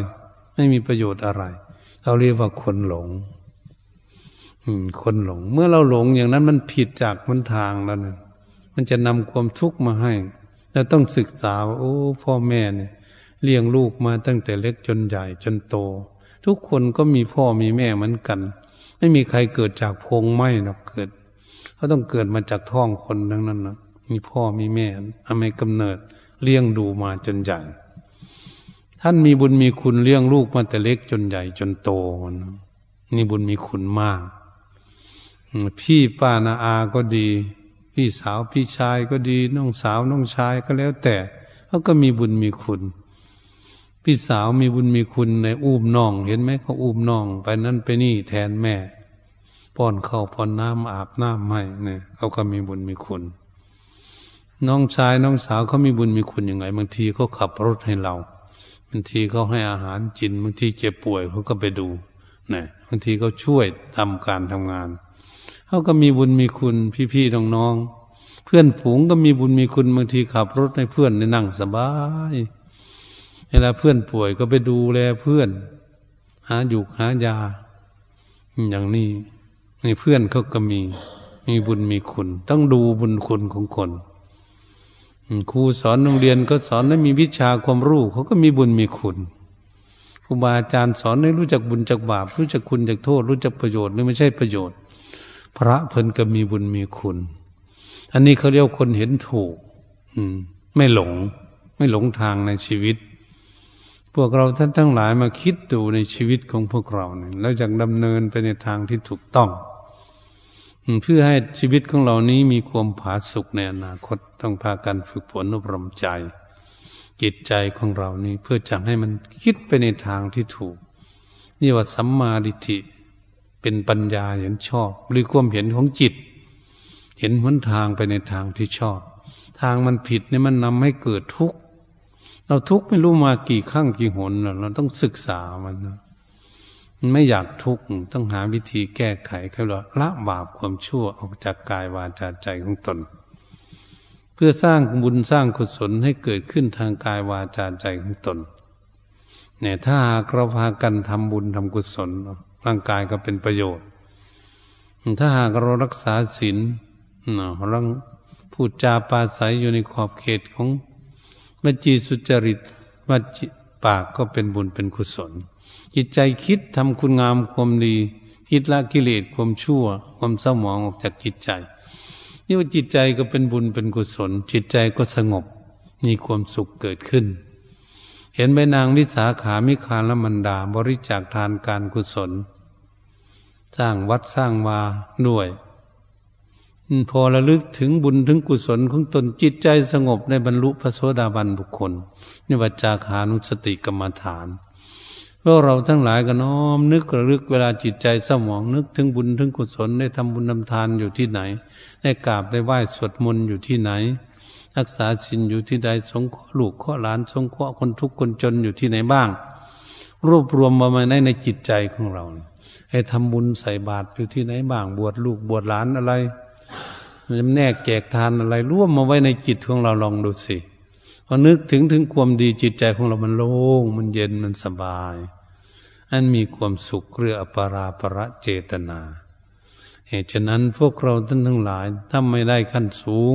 ไม่มีประโยชน์อะไร เราเรียกว่าคนหลงคนหลง เมื่อเราหลงอย่างนั้นมันผิดจากมันทางแล้วนะมันจะนำความทุกข์มาให้เราต้องศึกษาว่าโอ้พ่อแม่เนี่ยเลี้ยงลูกมาตั้งแต่เล็กจนใหญ่จนโต ทุกคนก็มีพ่อมีแม่เหมือนกัน ไม่มีใครเกิดจากพงไม้หรอกเกิดเขาต้องเกิดมาจากท้องคนทั้งนั้นนะ มีพ่อมีแม่ทำให้กำเนิดเลี้ยงดูมาจนใหญ่ท่านมีบุญมีคุณเลี้ยงลูกมาแต่เล็กจนใหญ่จนโตนี่บุญมีคุณมาก พี่ป้านาอาก็ดี พี่สาวพี่ชายก็ดีน้องสาวน้องชายก็แล้วแต่เขาก็มีบุญมีคุณ พี่สาวมีบุญมีคุณในอุ้มน้อง เห็นไหมเขาอุ้มน้องไปนั่นไปนี่แทนแม่ ป้อนข้าวป้อนน้ำอาบน้ำให้เนี่ยเขาก็มีบุญมีคุณ น้องชายน้องสาวเขามีบุญมีคุณยังไง บางทีเขาขับรถให้เรา บางทีเขาให้อาหารจินบางทีเจ็บป่วยเขาก็ไปดูนะบางทีเขาช่วยทำการทำงานเขาก็มีบุญมีคุณพี่ๆน้องๆเพื่อนฝูงก็มีบุญมีคุณบางทีขับรถให้เพื่อนในนั่งสบายเวลาเพื่อนป่วยก็ไปดูแลเพื่อน หาอยู่หายา อย่างนี้ในเพื่อนเขาก็มี มีบุญมีคุณ ต้องดูบุญคุณของคน ครูสอนโรงเรียนก็สอนให้มีวิชาความรู้เขาก็มีบุญมีคุณครูบาอาจารย์สอนให้รู้จักบุญจักบาป รู้จักคุณจักโทษ รู้จักประโยชน์หรือไม่ใช่ประโยชน์ พระเพิ่นก็มีบุญมีคุณ อันนี้เขาเรียกคนเห็นถูก อืม ไม่หลง ไม่หลงทางในชีวิต พวกเราท่านทั้งหลายมาคิดดูในชีวิตของพวกเราเนี่ยแล้วอยากดำเนินไปในทางที่ถูกต้อง เพื่อให้ชีวิตของเรานี้มีความผาสุกในอนาคตต้องพากันฝึกฝนอบรมใจ จิตใจของเรานี้เพื่อจะให้มันคิดไปในทางที่ถูก นี่ว่าสัมมาดิฏฐิเป็นปัญญาเห็นชอบ หรือความเห็นของจิต เห็นหนทางไปในทางที่ชอบ ทางมันผิดเนี่ยมันนำให้เกิดทุกข์เราทุกข์ไม่รู้มากี่ครั้งกี่หนเราต้องศึกษามันนะ ไม่อยากทุกข์ต้องหาวิธีแก้ไขเขาหรอละบาปความชั่วออกจากกายวาจาใจของตน เพื่อสร้างบุญสร้างกุศลให้เกิดขึ้นทางกายวาจาใจของตน เนี่ยถ้าหากเราพากันทำบุญทำกุศลร่างกายก็เป็นประโยชน์ ถ้าหากเรารักษาศีลเราพูดจาปาศัยอยู่ในขอบเขตของมจีสุจริตวัจปากก็เป็นบุญเป็นกุศล จิตใจคิดทำคุณงามความดี คิดละกิเลสความชั่ว ความเศร้าหมองออกจากจิตใจนี่ว่าจิตใจก็เป็นบุญเป็นกุศล จิตใจก็สงบ มีความสุขเกิดขึ้น เห็นใบนางวิสาขามิคาลมันดาบริจาคทานการกุศล สร้างวัดสร้างวาด้วยพอระลึกถึงบุญถึงกุศลของตนจิตใจสงบในบรรลุพระโสดาบันบุคคลนี่ว่าจาขานุสติกรรมฐาน พวกเราทั้งหลายก็น้อม นึกระลึกเวลาจิตใจสมองนึกถึงบุญถึงกุศลได้ทำบุญทำทานอยู่ที่ไหน ได้กราบได้ไหว้สวดมนต์อยู่ที่ไหน รักษาศีลอยู่ที่ใดสงเคราะห์ลูกเคราะห์หลาน สงเคราะห์คนทุกข์คนจนอยู่ที่ไหนบ้าง รวบรวมมาไว้ในในจิตใจของเรา ให้ทำบุญใส่บาตรอยู่ที่ไหนบ้าง บวชลูกบวชหลานอะไรแนกแจกทานอะไรร่วมมาไว้ในจิตของเราลองดูสิพอนึกถึงถึงความดีจิตใจของเรามันโล่งมันเย็นมันสบาย อันมีความสุขเรืออปราประเจตนาเหตุฉะนั้นพวกเราท่านทั้งหลายถ้าไม่ได้ขั้นสูง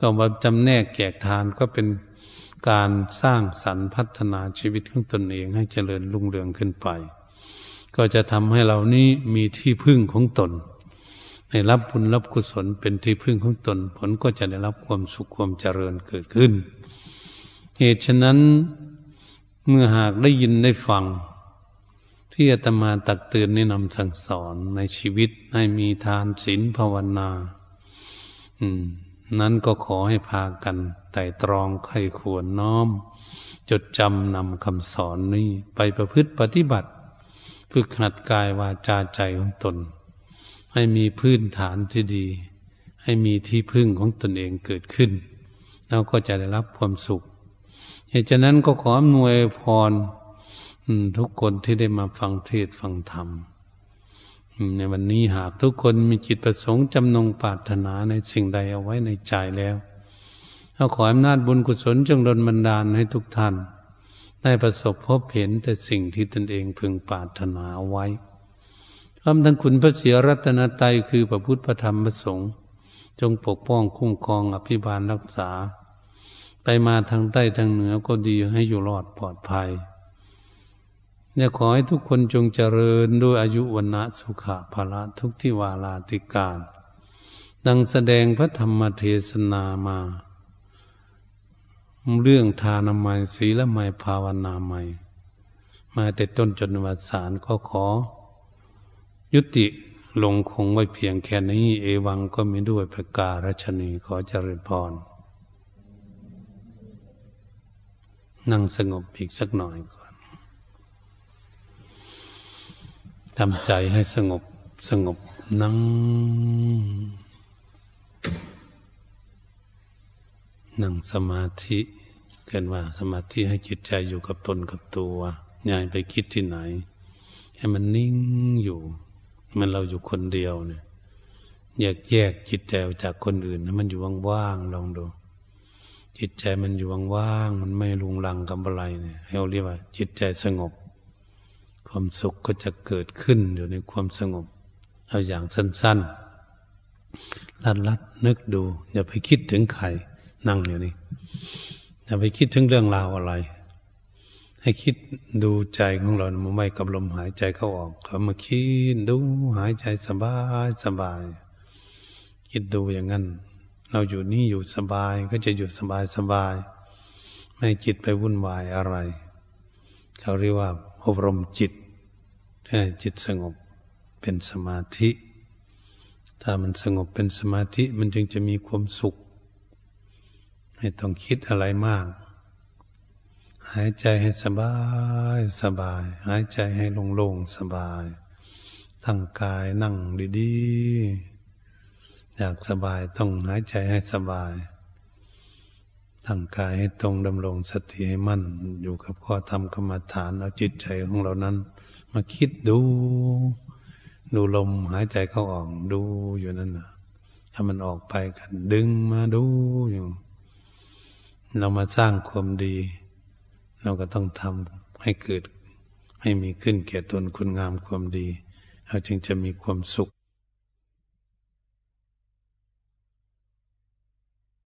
ก็มาจำแนกแจกทานก็เป็นการสร้างสรรค์พัฒนาชีวิตของตนเองให้เจริญรุ่งเรืองขึ้นไป ก็จะทำให้เรานี้มีที่พึ่งของตนได้รับบุญรับกุศลเป็นที่พึ่งของตน ผลก็จะได้รับความสุขความเจริญเกิดขึ้น เหตุฉะนั้นเมื่อหากได้ยินได้ฟัง ที่อาตมาตักเตือนแนะนำสั่งสอนในชีวิตให้มีทานศีลภาวนา อืม นั้นก็ขอให้พากันไต่ตรองไข้ควรน้อม จดจำนำคำสอนนี้ไปประพฤติปฏิบัติฝึกหัดกายวาจาใจของตน ให้มีพื้นฐานที่ดี ให้มีที่พึ่งของตนเองเกิดขึ้น แล้วก็จะได้รับความสุขเหตุฉะนั้นก็ขออำนวยพร ทุกคนที่ได้มาฟังเทศฟังธรรมในวันนี้หากทุกคนมีจิตประสงค์จำนงปรารถนาในสิ่งใดเอาไว้ในใจแล้วเราขออำนาจบุญกุศลจงดลบันดาลให้ทุกท่าน ได้ประสบพบเห็นแต่สิ่งที่ตนเองพึงปรารถนาไว้คำทั้งคุณพระเสียรัตนตรัยคือพระพุทธพระธรรมพระสงฆ์จงปกป้องคุ้มครองอภิบาลรักษา ไปมาทางใต้ทางเหนือก็ดีให้อยู่รอดปลอดภัย เนี่ยขอให้ทุกคนจงเจริญด้วยอายุวันนะสุขะภาละทุกที่วาลาติการ ดังแสดงพระธรรมเทศนามา เรื่องทานามัยศีลไมภาวนาไมมาแต่ต้นจนวัดสารก็ขอ ยุติลงคงไว้เพียงแค่นี้ เอวังก็มีด้วยประกาศชนีขอเจริญพรนั่งสงบอีกสักหน่อยก่อน ทำใจให้สงบสงบนั่ง นั่งสมาธิเกินว่าสมาธิให้จิตใจอยู่กับตนกับตัวอย่าไปคิดที่ไหน ให้มันนิ่งอยู่ มันเราอยู่คนเดียวเนี่ยแยากแยกจิตใจออกจากคนอื่นให้มันอยู่ว่างๆลองดู จิตใจมันอยู่ว่างๆมันไม่ลุงลังกับอะไรเนี่ยเราเรียกว่า จิตใจสงบ ความสุขก็จะเกิดขึ้นอยู่ในความสงบ เอาอย่างสั้นๆลัดลัดนึกดู อย่าไปคิดถึงใครนั่งอยู่นี่อย่าไปคิดถึงเรื่องราวอะไร ให้คิดดูใจของเรามาไม่กับลมหายใจเข้าออกเขามาคิดดูหายใจสบายสบาย คิดดูอย่างนั้น เราอยู่นี่อยู่สบายก็จะอยู่สบายสบาย ไม่จิตไปวุ่นวายอะไร เขาเรียกว่าอบรมจิต จิตสงบเป็นสมาธิ ถ้ามันสงบเป็นสมาธิมันจึงจะมีความสุข ไม่ต้องคิดอะไรมาก หายใจให้สบายสบาย หายใจให้โล่งๆสบายตั้งกายนั่งดีๆ อยากสบายต้องหายใจให้สบายตั้งกายให้ตรงดำรงสติให้มั่น อยู่กับข้อธรรมกรรมฐานเอาจิตใจของเรานั้น มาคิดดู ดูลมหายใจเข้าออกดูอยู่นั่นนะถ้ามันออกไปกันดึงมาดูอยู่ เรามาสร้างความดี เราก็ต้องทำให้เกิด ให้มีขึ้นเกียรตนคุณงามความดี เราจึงจะมีความสุข